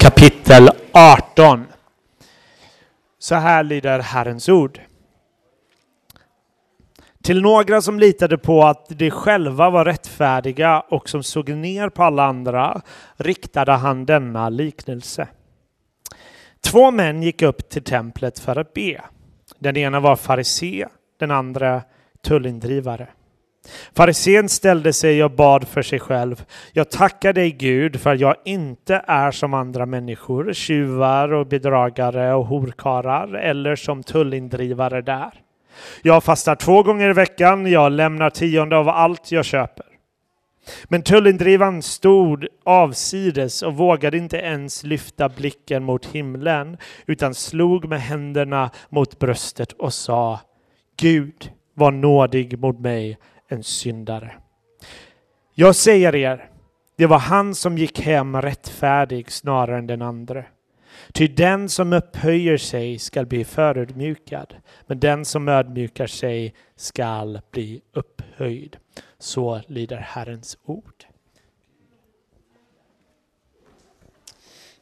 kapitel 18. Så här lyder Herrens ord. Till några som litade på att de själva var rättfärdiga och som såg ner på alla andra riktade han denna liknelse. Två män gick upp till templet för att be. Den ena var farisé, den andra tullindrivare. Farisén ställde sig och bad för sig själv. Jag tackar dig Gud för att jag inte är som andra människor, tjuvar och bedragare och horkarar eller som tullindrivare där. Jag fastar två gånger i veckan, jag lämnar tionde av allt jag köper. Men tullindrivaren stod avsides och vågade inte ens lyfta blicken mot himlen utan slog med händerna mot bröstet och sa Gud var nådig mot mig, en syndare. Jag säger er, det var han som gick hem rättfärdig snarare än den andre. Ty den som upphöjer sig skall bli förödmjukad, men den som ödmjukar sig skall bli upphöjd. Så lyder Herrens ord.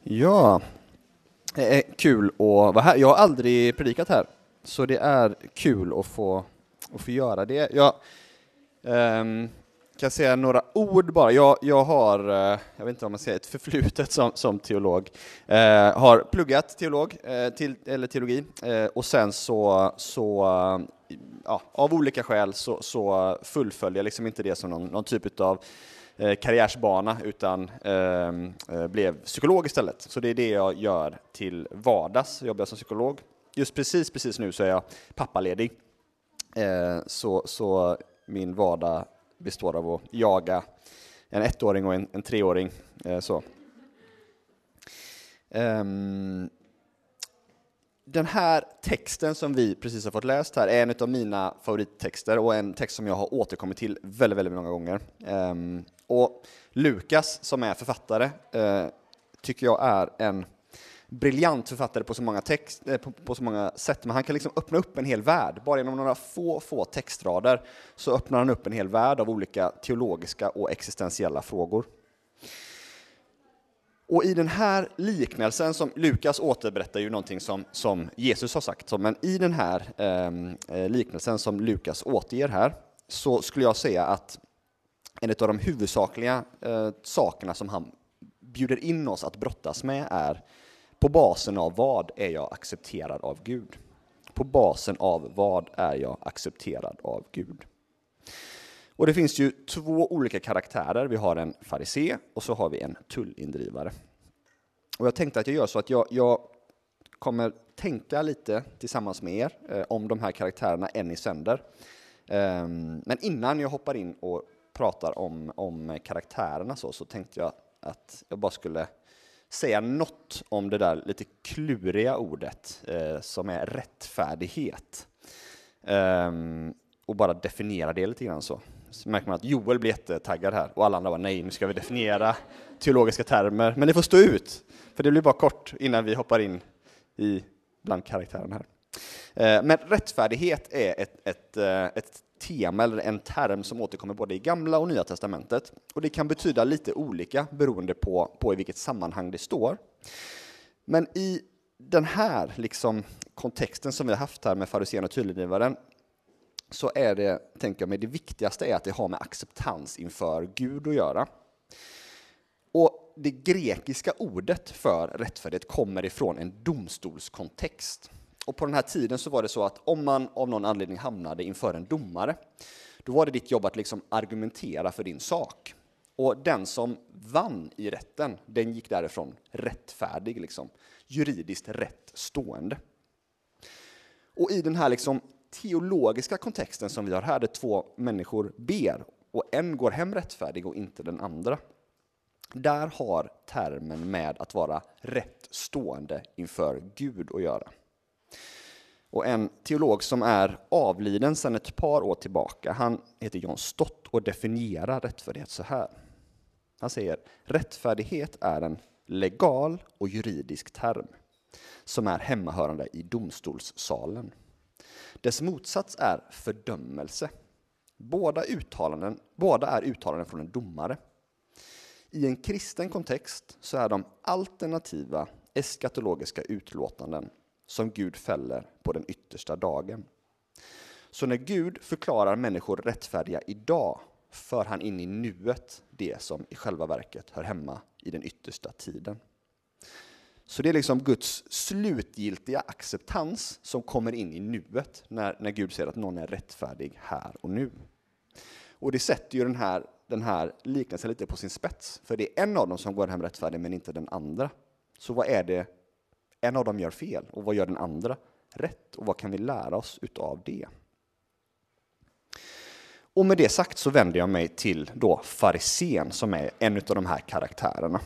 Ja, det är kul att vara här. Jag har aldrig predikat här, så det är kul att få, att få göra det. Jag um, kan säga några ord bara. Jag, jag har, eh, jag vet inte om man säger ett förflutet som, som teolog, uh, har pluggat teolog, uh, till, eller teologi, och sen så, så ja, av olika skäl så, så fullföljer jag liksom inte det som någon, någon typ av karriärsbana utan ehm, eh, blev psykolog istället. Så det är det jag gör till vardags, jag jobbar som psykolog. Just precis, precis nu så är jag pappaledig. Eh, så, så min vardag består av att jaga en ettåring och en, en treåring. Eh, så. Um, den här texten som vi precis har fått läst här är en av mina favorittexter och en text som jag har återkommit till väldigt, väldigt många gånger. Um, och Lukas, som är författare, uh, tycker jag är en briljant författare på så, många text, eh, på, på, så många sätt, men han kan liksom öppna upp en hel värld. Bara genom några få, få textrader så öppnar han upp en hel värld av olika teologiska och existentiella frågor. Och i den här liknelsen, som Lukas återberättar ju någonting som, som Jesus har sagt, men i den här ehm, eh, liknelsen som Lukas återger här, så skulle jag säga att en av de huvudsakliga eh, sakerna som han bjuder in oss att brottas med är på basen av vad är jag accepterad av Gud? På basen av vad är jag accepterad av Gud? Och det finns ju två olika karaktärer. Vi har en farisé och så har vi en tullindrivare. Och jag tänkte att jag gör så att jag, jag kommer tänka lite tillsammans med er eh, om de här karaktärerna än i sänder. Um, men innan jag hoppar in och pratar om, om karaktärerna så, så tänkte jag att jag bara skulle säga något om det där lite kluriga ordet eh, som är rättfärdighet. Um, och bara definiera det lite grann så. Så märker man att Joel blir jättetaggad här och alla andra bara nej, nu ska vi definiera teologiska termer. Men det får stå ut, för det blir bara kort innan vi hoppar in i bland karaktärerna här. Eh, men rättfärdighet är ett, ett, eh, ett tema eller en term som återkommer både i Gamla och Nya Testamentet. Och det kan betyda lite olika beroende på, på i vilket sammanhang det står. Men i den här liksom, kontexten som vi har haft här med farisén och tydliggivaren så är det, tänker jag mig, det viktigaste är att det har med acceptans inför Gud att göra. Och det grekiska ordet för rättfärdighet kommer ifrån en domstolskontext. Och på den här tiden så var det så att om man av någon anledning hamnade inför en domare, då var det ditt jobb att liksom argumentera för din sak. Och den som vann i rätten, den gick därifrån rättfärdig, liksom, juridiskt rätt stående. Och i den här liksom teologiska kontexten som vi har här, där två människor ber och en går hem rättfärdig och inte den andra. Där har termen med att vara rätt stående inför Gud att göra. Och en teolog som är avliden sedan ett par år tillbaka, han heter John Stott och definierar rättfärdighet så här. Han säger rättfärdighet är en legal och juridisk term som är hemmahörande i domstolssalen. Dess motsats är fördömelse. Båda, uttalanden, båda är uttalanden från en domare. I en kristen kontext så är de alternativa eskatologiska utlåtanden som Gud fäller på den yttersta dagen. Så när Gud förklarar människor rättfärdiga idag för han in i nuet det som i själva verket hör hemma i den yttersta tiden. Så det är liksom Guds slutgiltiga acceptans som kommer in i nuet när, när Gud säger att någon är rättfärdig här och nu. Och det sätter ju den här, den här liknelsen lite på sin spets, för det är en av dem som går hem rättfärdig men inte den andra. Så vad är det en av dem gör fel och vad gör den andra rätt och vad kan vi lära oss utav det? Och med det sagt så vänder jag mig till då farisén som är en av de här karaktärerna.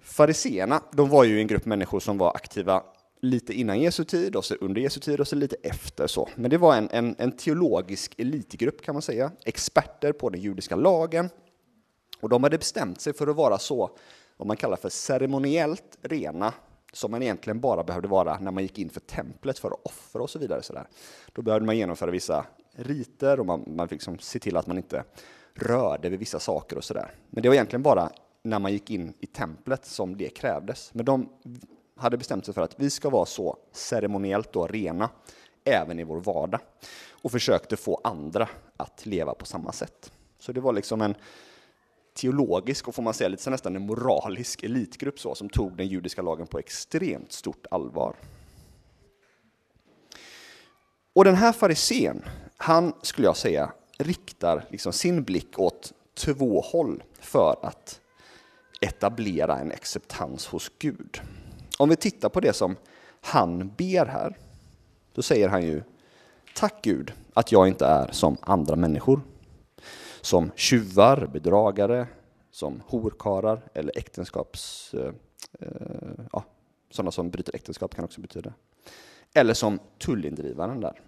Fariseerna, de var ju en grupp människor som var aktiva lite innan Jesu tid, och så under Jesu tid och så lite efter. så. Men det var en, en, en teologisk elitgrupp kan man säga, experter på den judiska lagen. Och de hade bestämt sig för att vara så, vad man kallar för ceremoniellt rena, som man egentligen bara behövde vara när man gick in för templet för att offra och så vidare. Så där. Då behövde man genomföra vissa riter och man, man fick liksom se till att man inte rörde vid vissa saker och sådär. Men det var egentligen bara när man gick in i templet som det krävdes. Men de hade bestämt sig för att vi ska vara så ceremoniellt då rena även i vår vardag och försökte få andra att leva på samma sätt. Så det var liksom en teologisk och får man säga lite så nästan en moralisk elitgrupp så, som tog den judiska lagen på extremt stort allvar. Och den här farisén, han skulle jag säga riktar liksom sin blick åt två håll för att etablera en acceptans hos Gud. Om vi tittar på det som han ber här, då säger han ju Tack Gud att jag inte är som andra människor. Som tjuvar, bedragare, som horkarar eller äktenskaps... Eh, eh, ja, sådana som bryter äktenskap kan också betyda. Eller som tullindrivaren där.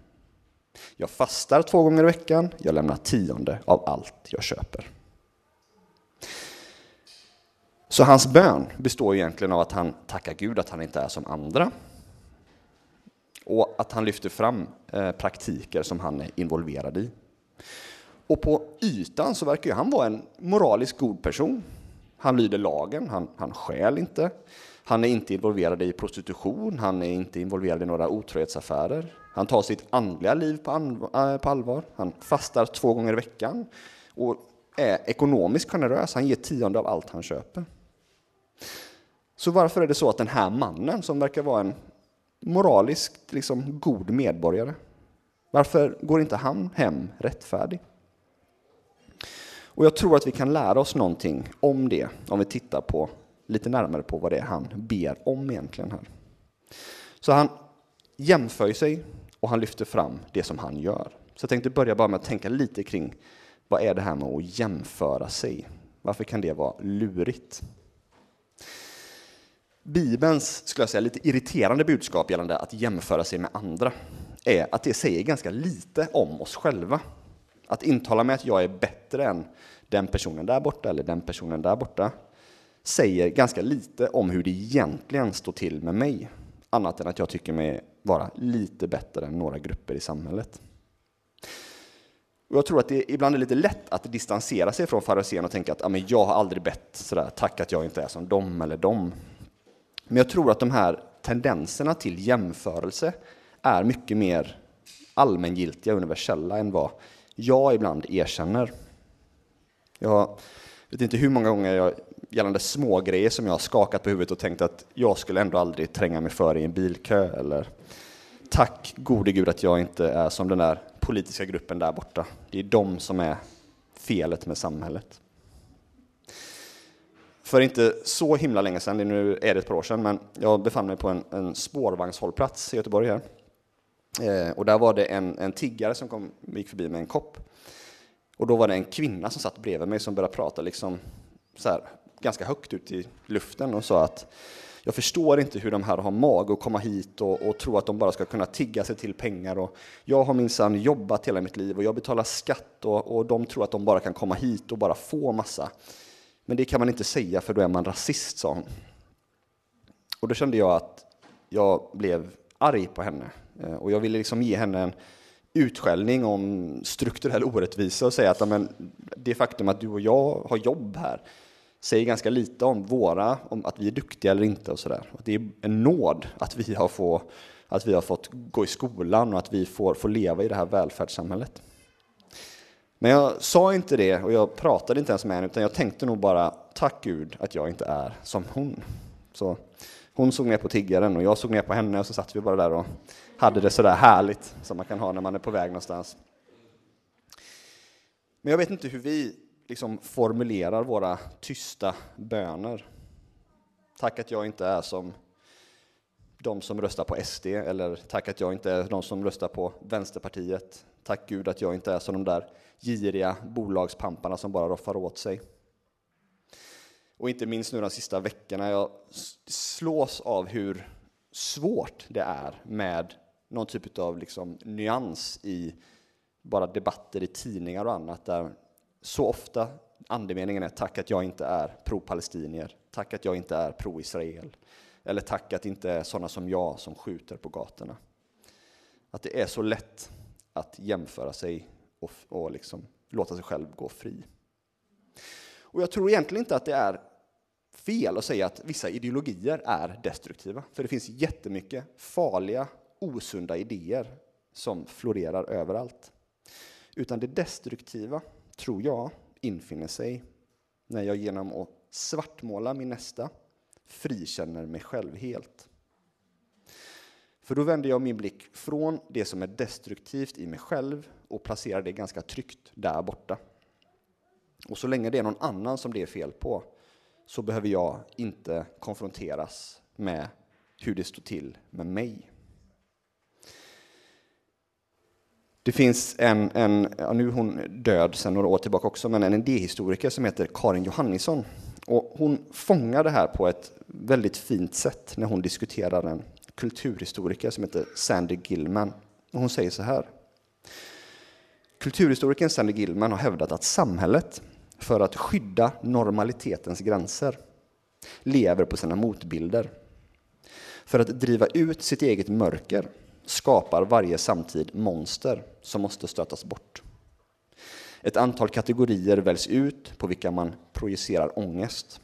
Jag fastar två gånger i veckan, jag lämnar tionde av allt jag köper. Så hans bön består egentligen av att han tackar Gud att han inte är som andra. Och att han lyfter fram eh, praktiker som han är involverad i. Och på ytan så verkar han vara en moraliskt god person. Han lyder lagen, han, han skäl inte. Han är inte involverad i prostitution, han är inte involverad i några otrohetsaffärer. Han tar sitt andliga liv på, eh, på allvar. Han fastar två gånger i veckan och är ekonomiskt generös. Han ger tionde av allt han köper. Så varför är det så att den här mannen, som verkar vara en moraliskt liksom, god medborgare, varför går inte han hem rättfärdig? Och jag tror att vi kan lära oss någonting om det om vi tittar på lite närmare på vad det är han ber om egentligen här. Så han jämför sig och han lyfter fram det som han gör. Så jag tänkte börja bara med att tänka lite kring vad är det här med att jämföra sig? Varför kan det vara lurigt? Bibelns, skulle jag säga, lite irriterande budskap gällande att jämföra sig med andra är att det säger ganska lite om oss själva. Att intala mig att jag är bättre än den personen där borta eller den personen där borta säger ganska lite om hur det egentligen står till med mig. Annat än att jag tycker mig vara lite bättre än några grupper i samhället. Och jag tror att det ibland är lite lätt att distansera sig från farisén och tänka att ah, men jag har aldrig bett sådär, tack att jag inte är som dem eller dem. Men jag tror att de här tendenserna till jämförelse är mycket mer allmängiltiga och universella än vad jag ibland erkänner. Jag vet inte hur många gånger jag gällande små grejer som jag har skakat på huvudet och tänkt att jag skulle ändå aldrig tränga mig före i en bilkö eller tack gode gud att jag inte är som den där politiska gruppen där borta. Det är de som är felet med samhället. För inte så himla länge sedan, nu är det ett par år sedan, men jag befann mig på en, en spårvagnshållplats i Göteborg här. Eh, och där var det en, en tiggare som kom, gick förbi med en kopp. Och då var det en kvinna som satt bredvid mig som började prata liksom så här, ganska högt ut i luften och sa att jag förstår inte hur de här har mag att komma hit och, och tro att de bara ska kunna tigga sig till pengar. Och jag har minsann jobbat hela mitt liv och jag betalar skatt och, och de tror att de bara kan komma hit och bara få massa. Men det kan man inte säga för då är man rasist, sa hon. Och då kände jag att jag blev arg på henne Eh, och jag ville liksom ge henne en utskällning om strukturell orättvisa och säga att amen, det faktum att du och jag har jobb här säger ganska lite om våra, om att vi är duktiga eller inte och sådär. Det är en nåd att vi har, få, att vi har fått gå i skolan och att vi får, får leva i det här välfärdssamhället. Men jag sa inte det och jag pratade inte ens med henne utan jag tänkte nog bara tack Gud att jag inte är som hon. Så hon såg ner på tiggaren och jag såg ner på henne och så satt vi bara där och hade det sådär härligt som man kan ha när man är på väg någonstans. Men jag vet inte hur vi liksom formulerar våra tysta böner. Tack att jag inte är som de som röstar på SD, eller tack att jag inte är de som röstar på Vänsterpartiet. Tack Gud att jag inte är som de där giriga bolagspamparna som bara roffar åt sig. Och inte minst nu de sista veckorna, jag slås av hur svårt det är med någon typ av liksom nyans i bara debatter i tidningar och annat, där så ofta andemeningen är tack att jag inte är pro-palestinier, tack att jag inte är pro-Israel, eller tack att det inte är sådana som jag som skjuter på gatorna. Att det är så lätt att jämföra sig och, och liksom låta sig själv gå fri. Och jag tror egentligen inte att det är fel att säga att vissa ideologier är destruktiva, för det finns jättemycket farliga, osunda idéer som florerar överallt. Utan det destruktiva, tror jag, infinner sig när jag genom att svartmåla min nästa frikänner mig själv helt. För då vänder jag min blick från det som är destruktivt i mig själv och placerar det ganska tryggt där borta. Och så länge det är någon annan som det är fel på så behöver jag inte konfronteras med hur det står till med mig. Det finns en, en ja, nu är hon död sedan några år tillbaka också, men en idéhistoriker som heter Karin Johannisson. Och hon fångar det här på ett väldigt fint sätt när hon diskuterar en kulturhistoriker som heter Sandy Gilman. Och hon säger så här. Kulturhistorikern Sandy Gilman har hävdat att samhället, för att skydda normalitetens gränser, lever på sina motbilder. För att driva ut sitt eget mörker skapar varje samtid monster som måste stötas bort. Ett antal kategorier väljs ut på vilka man projicerar ångest.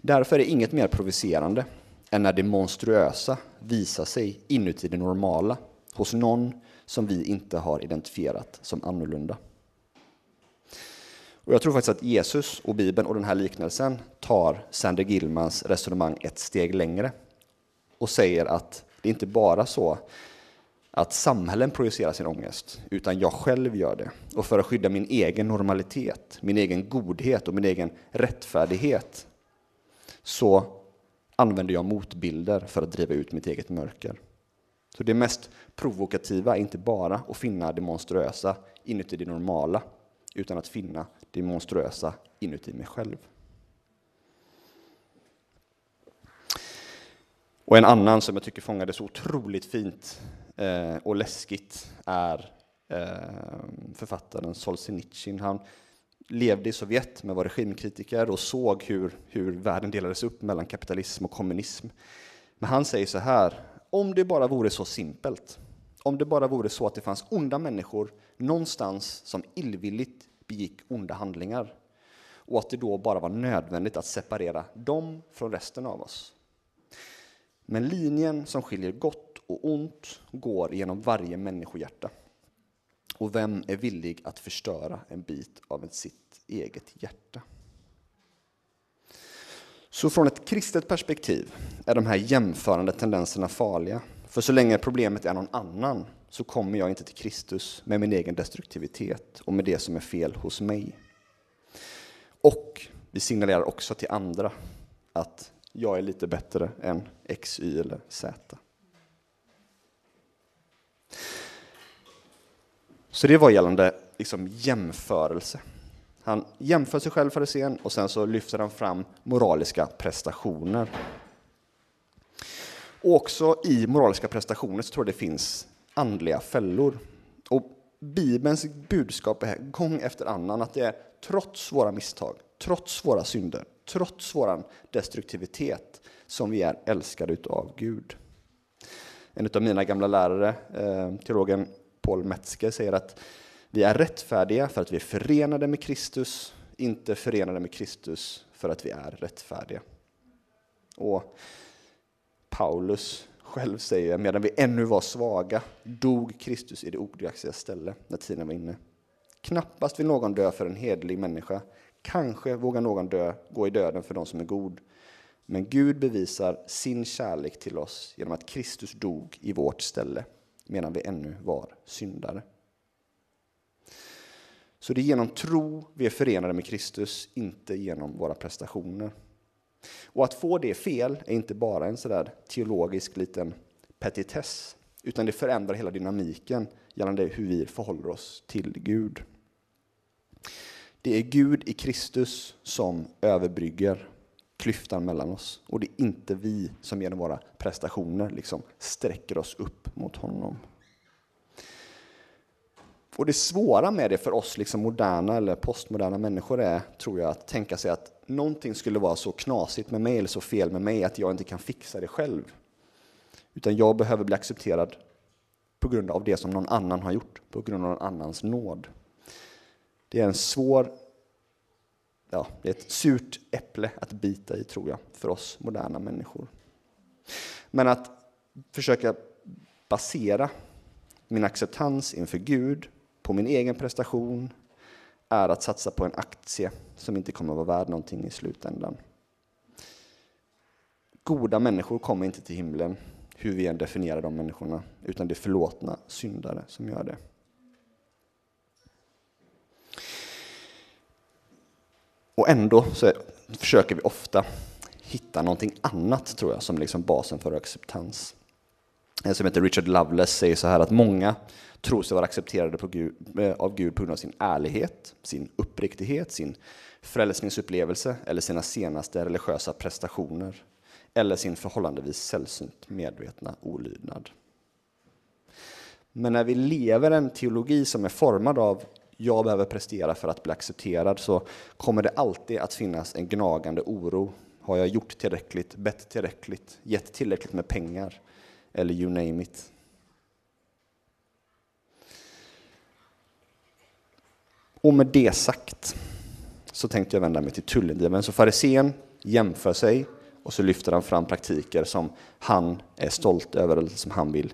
Därför är inget mer provocerande än när det monstruösa visar sig inuti det normala hos någon som vi inte har identifierat som annorlunda. Och jag tror faktiskt att Jesus och Bibeln och den här liknelsen tar Sander Gilmans resonemang ett steg längre och säger att det är inte bara så att samhällen projicerar sin ångest, utan jag själv gör det. Och för att skydda min egen normalitet, min egen godhet och min egen rättfärdighet så använder jag motbilder för att driva ut mitt eget mörker. Så det mest provokativa är inte bara att finna det monstruösa inuti det normala, utan att finna det monstruösa inuti mig själv. Och en annan som jag tycker fångade så otroligt fint eh, och läskigt är eh, författaren Solzhenitsyn. Han levde i Sovjet men var regimkritiker och såg hur, hur världen delades upp mellan kapitalism och kommunism. Men han säger så här, om det bara vore så simpelt, om det bara vore så att det fanns onda människor någonstans som illvilligt begick onda handlingar och att det då bara var nödvändigt att separera dem från resten av oss. Men linjen som skiljer gott och ont går genom varje människohjärta. Och vem är villig att förstöra en bit av sitt eget hjärta? Så från ett kristet perspektiv är de här jämförande tendenserna farliga. För så länge problemet är någon annan så kommer jag inte till Kristus med min egen destruktivitet och med det som är fel hos mig. Och vi signalerar också till andra att jag är lite bättre än X, Y eller Z. Så det var gällande liksom, jämförelse. Han jämför sig själv farisén och sen så lyfter han fram moraliska prestationer. Och också i moraliska prestationer så tror jag det finns andliga fällor. Och Bibelns budskap är gång efter annan att det är trots våra misstag, trots våra synder, trots vår destruktivitet som vi är älskade av Gud. En av mina gamla lärare, eh, teologen Paul Metzger, säger att vi är rättfärdiga för att vi är förenade med Kristus inte förenade med Kristus för att vi är rättfärdiga. Och Paulus själv säger, medan vi ännu var svaga dog Kristus i det ogudaktiga ställe när tiden var inne. Knappast vill någon dö för en hedlig människa. Kanske vågar någon dö, gå i döden för de som är god. Men Gud bevisar sin kärlek till oss genom att Kristus dog i vårt ställe medan vi ännu var syndare. Så det är genom tro vi är förenade med Kristus, inte genom våra prestationer. Och att få det fel är inte bara en sådär teologisk liten petitess, utan det förändrar hela dynamiken gällande hur vi förhåller oss till Gud. Det är Gud i Kristus som överbrygger klyftan mellan oss. Och det är inte vi som genom våra prestationer liksom sträcker oss upp mot honom. Och det svåra med det för oss liksom moderna eller postmoderna människor är, tror jag, att tänka sig att någonting skulle vara så knasigt med mig eller så fel med mig att jag inte kan fixa det själv. Utan jag behöver bli accepterad på grund av det som någon annan har gjort, på grund av någon annans nåd. Det är en svår, ja, det är ett surt äpple att bita i, tror jag, för oss moderna människor. Men att försöka basera min acceptans inför Gud på min egen prestation är att satsa på en aktie som inte kommer att vara värd någonting i slutändan. Goda människor kommer inte till himlen, hur vi än definierar de människorna, utan det är förlåtna syndare som gör det. Och ändå så försöker vi ofta hitta någonting annat, tror jag, som liksom basen för acceptans. En som heter Richard Loveless säger så här att många tror sig vara accepterade Gud, eh, av Gud på grund av sin ärlighet, sin uppriktighet, sin frälsningsupplevelse eller sina senaste religiösa prestationer eller sin förhållandevis sällsynt medvetna olydnad. Men när vi lever en teologi som är formad av jag behöver prestera för att bli accepterad så kommer det alltid att finnas en gnagande oro. Har jag gjort tillräckligt, bett tillräckligt, gett tillräckligt med pengar? Eller you name it. Och med det sagt så tänkte jag vända mig till tullindrivaren. Så farisén jämför sig och så lyfter han fram praktiker som han är stolt över eller som han vill,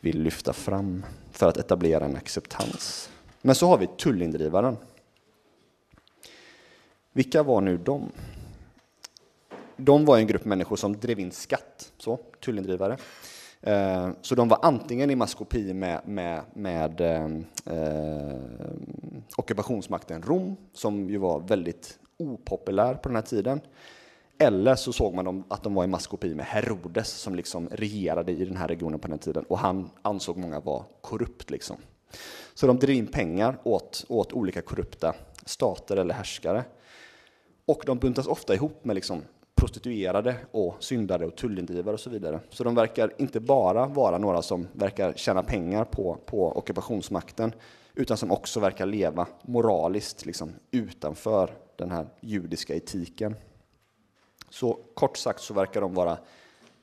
vill lyfta fram för att etablera en acceptans. Men så har vi tullindrivaren. Vilka var nu de? De var en grupp människor som drev in skatt, så, tullindrivare. Eh, så de var antingen i maskopi med, med, med eh, ockupationsmakten Rom, som ju var väldigt opopulär på den här tiden. Eller så såg man dem, att de var i maskopi med Herodes som liksom regerade i den här regionen på den här tiden och han ansåg många vara korrupt. Liksom. Så de drev in pengar åt, åt olika korrupta stater eller härskare. Och de buntas ofta ihop med liksom prostituerade och syndare och tullindrivare och så vidare. Så de verkar inte bara vara några som verkar tjäna pengar på, på ockupationsmakten, utan som också verkar leva moraliskt liksom, utanför den här judiska etiken. Så kort sagt så verkar de vara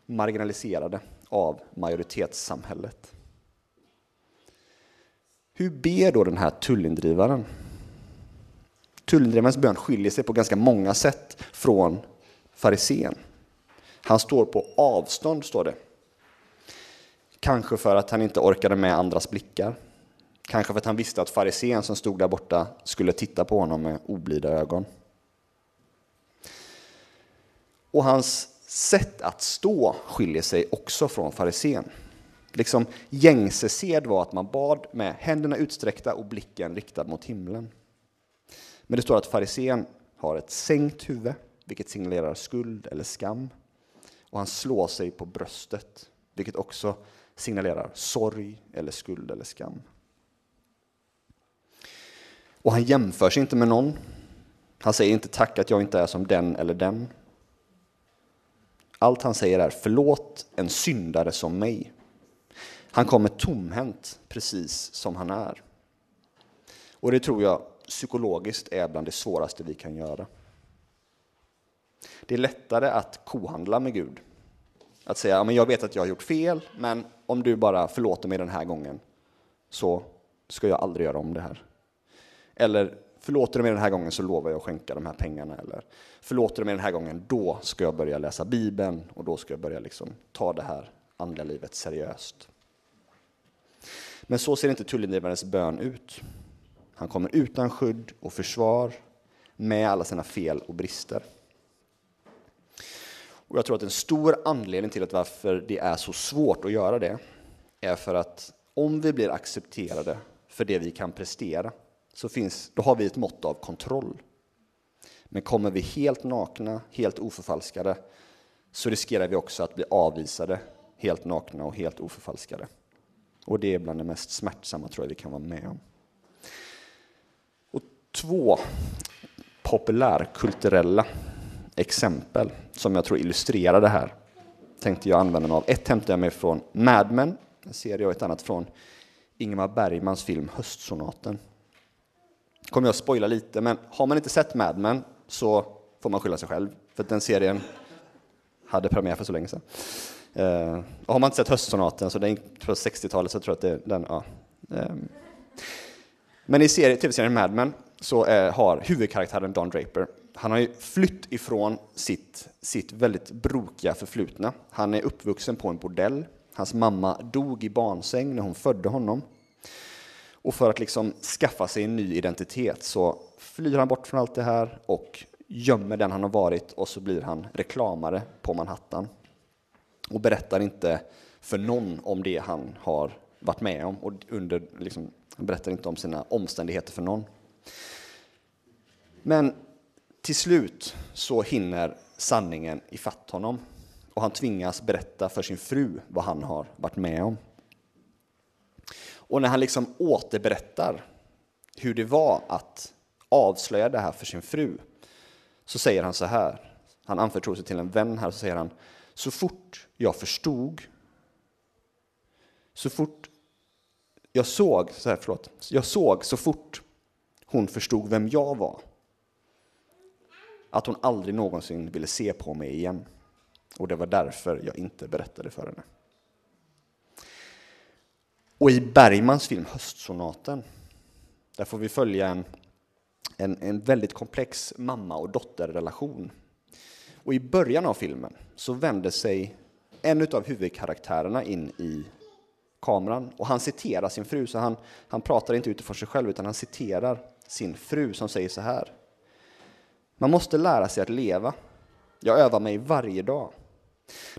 marginaliserade av majoritetssamhället. Hur ber då den här tullindrivaren? Tullindrivarens bön skiljer sig på ganska många sätt från farisén. Han står på avstånd, står det. Kanske för att han inte orkade med andras blickar. Kanske för att han visste att farisén som stod där borta skulle titta på honom med oblida ögon. Och hans sätt att stå skiljer sig också från farisén. Liksom gängse sed var att man bad med händerna utsträckta och blicken riktad mot himlen. Men det står att farisén har ett sänkt huvud vilket signalerar skuld eller skam. Och han slår sig på bröstet, vilket också signalerar sorg eller skuld eller skam. Och han jämför sig inte med någon. Han säger inte tack att jag inte är som den eller den. Allt han säger är förlåt en syndare som mig. Han kommer tomhänt precis som han är. Och det tror jag psykologiskt är bland det svåraste vi kan göra. Det är lättare att kohandla med Gud. Att säga, ja, men jag vet att jag har gjort fel, men om du bara förlåter mig den här gången så ska jag aldrig göra om det här. Eller förlåter du mig den här gången så lovar jag att skänka de här pengarna. Eller förlåter du mig den här gången, då ska jag börja läsa Bibeln och då ska jag börja liksom ta det här andliga livet seriöst. Men så ser inte tullindrivarens bön ut. Han kommer utan skydd och försvar med alla sina fel och brister. Och jag tror att en stor anledning till att varför det är så svårt att göra det är för att om vi blir accepterade för det vi kan prestera så finns, då har vi ett mått av kontroll. Men kommer vi helt nakna, helt oförfalskade så riskerar vi också att bli avvisade helt nakna och helt oförfalskade. Och det är bland det mest smärtsamma tror jag vi kan vara med om. Och två populärkulturella exempel som jag tror illustrerar det här tänkte jag använda mig av. Ett hämtar jag mig från Mad Men, en serie, och ett annat från Ingmar Bergmans film Höstsonaten. kommer jag spoila lite, men har man inte sett Mad Men så får man skylla sig själv, för den serien hade premiär för så länge sedan. Eh, och har man inte sett Höstsonaten, så den från 60-talet, så tror jag att det, den, ja. Eh. Men i tv-serien Mad Men så eh, har huvudkaraktären Don Draper, han har ju flytt ifrån sitt, sitt väldigt brokiga förflutna. Han är uppvuxen på en bordell. Hans mamma dog i barnsäng när hon födde honom. Och för att liksom skaffa sig en ny identitet så flyr han bort från allt det här och gömmer den han har varit och så blir han reklamare på Manhattan och berättar inte för någon om det han har varit med om och under, liksom, berättar inte om sina omständigheter för någon. Men till slut så hinner sanningen ifatt honom och han tvingas berätta för sin fru vad han har varit med om. Och när han liksom återberättar hur det var att avslöja det här för sin fru så säger han så här. Han anförtror sig till en vän här och så säger han så fort jag förstod, så fort jag såg, så här, förlåt, jag såg så fort hon förstod vem jag var, att hon aldrig någonsin ville se på mig igen. Och det var därför jag inte berättade för henne. Och i Bergmans film Höstsonaten, där får vi följa en, en, en väldigt komplex mamma och dotterrelation och i början av filmen så vänder sig en av huvudkaraktärerna in i kameran och han citerar sin fru, så han, han pratar inte utifrån sig själv utan han citerar sin fru som säger så här. Man måste lära sig att leva. Jag övar mig varje dag.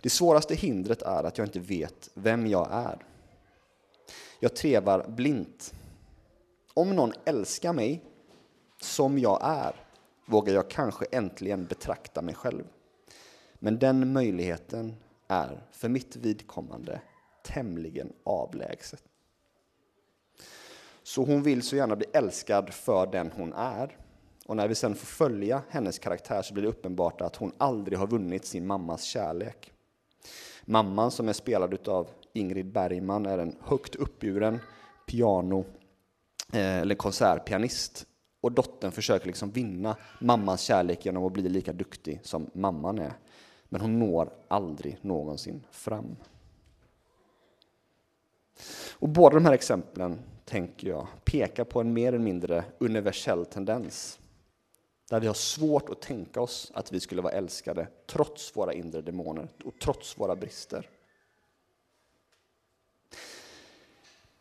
Det svåraste hindret är att jag inte vet vem jag är. Jag trevar blint. Om någon älskar mig som jag är vågar jag kanske äntligen betrakta mig själv. Men den möjligheten är för mitt vidkommande tämligen avlägset. Så hon vill så gärna bli älskad för den hon är. Och när vi sen får följa hennes karaktär så blir det uppenbart att hon aldrig har vunnit sin mammas kärlek. Mamman som är spelad av Ingrid Bergman är en högt uppburen piano eh, eller konsertpianist och dottern försöker liksom vinna mammans kärlek genom att bli lika duktig som mamman är. Men hon når aldrig någonsin fram. Och båda de här exemplen, tänker jag, pekar på en mer eller mindre universell tendens. Där vi har svårt att tänka oss att vi skulle vara älskade trots våra inre demoner och trots våra brister.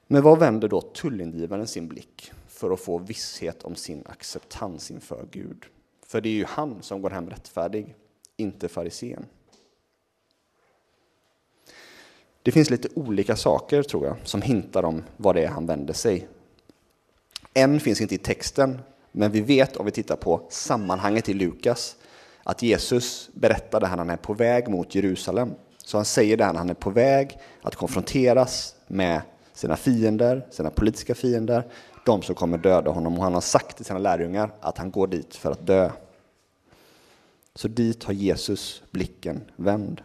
Men vad vänder då tullindrivaren sin blick för att få visshet om sin acceptans inför Gud. För det är ju han som går hem rättfärdig, inte farisén. Det finns lite olika saker, tror jag, som hintar om vad det är han vänder sig. En finns inte i texten, men vi vet om vi tittar på sammanhanget i Lukas att Jesus berättar det här när han är på väg mot Jerusalem. Så han säger det, när han är på väg att konfronteras med sina fiender, sina politiska fiender, de som kommer döda honom. Och han har sagt till sina lärjungar att han går dit för att dö. Så dit har Jesus blicken vänd.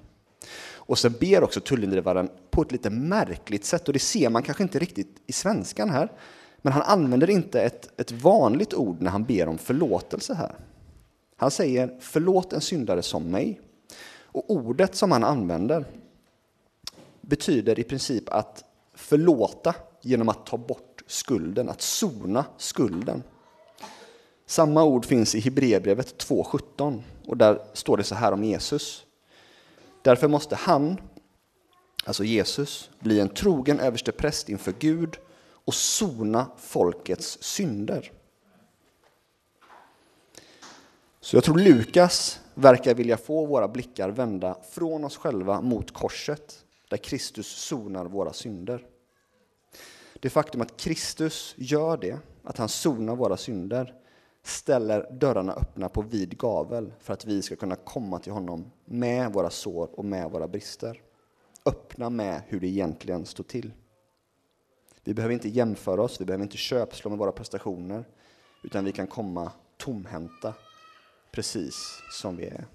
Och sen ber också tullindrivaren på ett lite märkligt sätt, och det ser man kanske inte riktigt i svenskan här, men han använder inte ett, ett vanligt ord när han ber om förlåtelse här. Han säger förlåt en syndare som mig. Och ordet som han använder betyder i princip att förlåta genom att ta bort skulden, att sona skulden. Samma ord finns i Hebreerbrevet 2.17 och där står det så här om Jesus. Därför måste han, alltså Jesus, bli en trogen överstepräst inför Gud och sona folkets synder. Så jag tror Lukas verkar vilja få våra blickar vända från oss själva mot korset, där Kristus sonar våra synder. Det faktum att Kristus gör det, att han sonar våra synder, ställer dörrarna öppna på vid gavel för att vi ska kunna komma till honom med våra sår och med våra brister. Öppna med hur det egentligen står till. Vi behöver inte jämföra oss, vi behöver inte köpslå med våra prestationer, utan vi kan komma tomhänta, precis som vi är.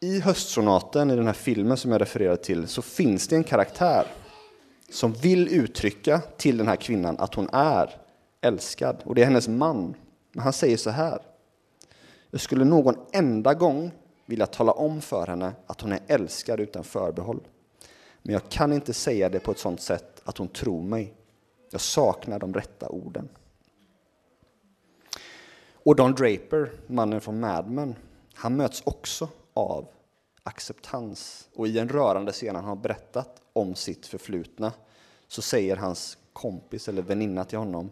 I höstsonaten, i den här filmen som jag refererade till, så finns det en karaktär som vill uttrycka till den här kvinnan att hon är älskad. Och det är hennes man. Men han säger så här. Jag skulle någon enda gång vilja tala om för henne att hon är älskad utan förbehåll. Men jag kan inte säga det på ett sådant sätt att hon tror mig. Jag saknar de rätta orden. Och Don Draper, mannen från Mad Men, han möts också av acceptans. Och i en rörande scen han har berättat om sitt förflutna så säger hans kompis eller väninna till honom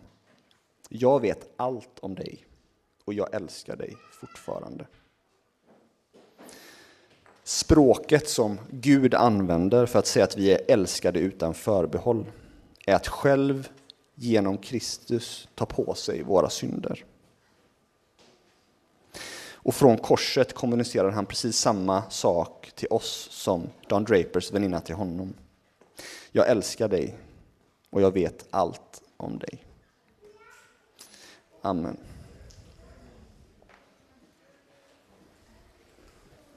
Jag vet allt om dig och jag älskar dig fortfarande. Språket som Gud använder för att säga att vi är älskade utan förbehåll är att själv genom Kristus ta på sig våra synder. Och från korset kommunicerar han precis samma sak till oss som Don Drapers väninna till honom. Jag älskar dig och jag vet allt om dig. Amen.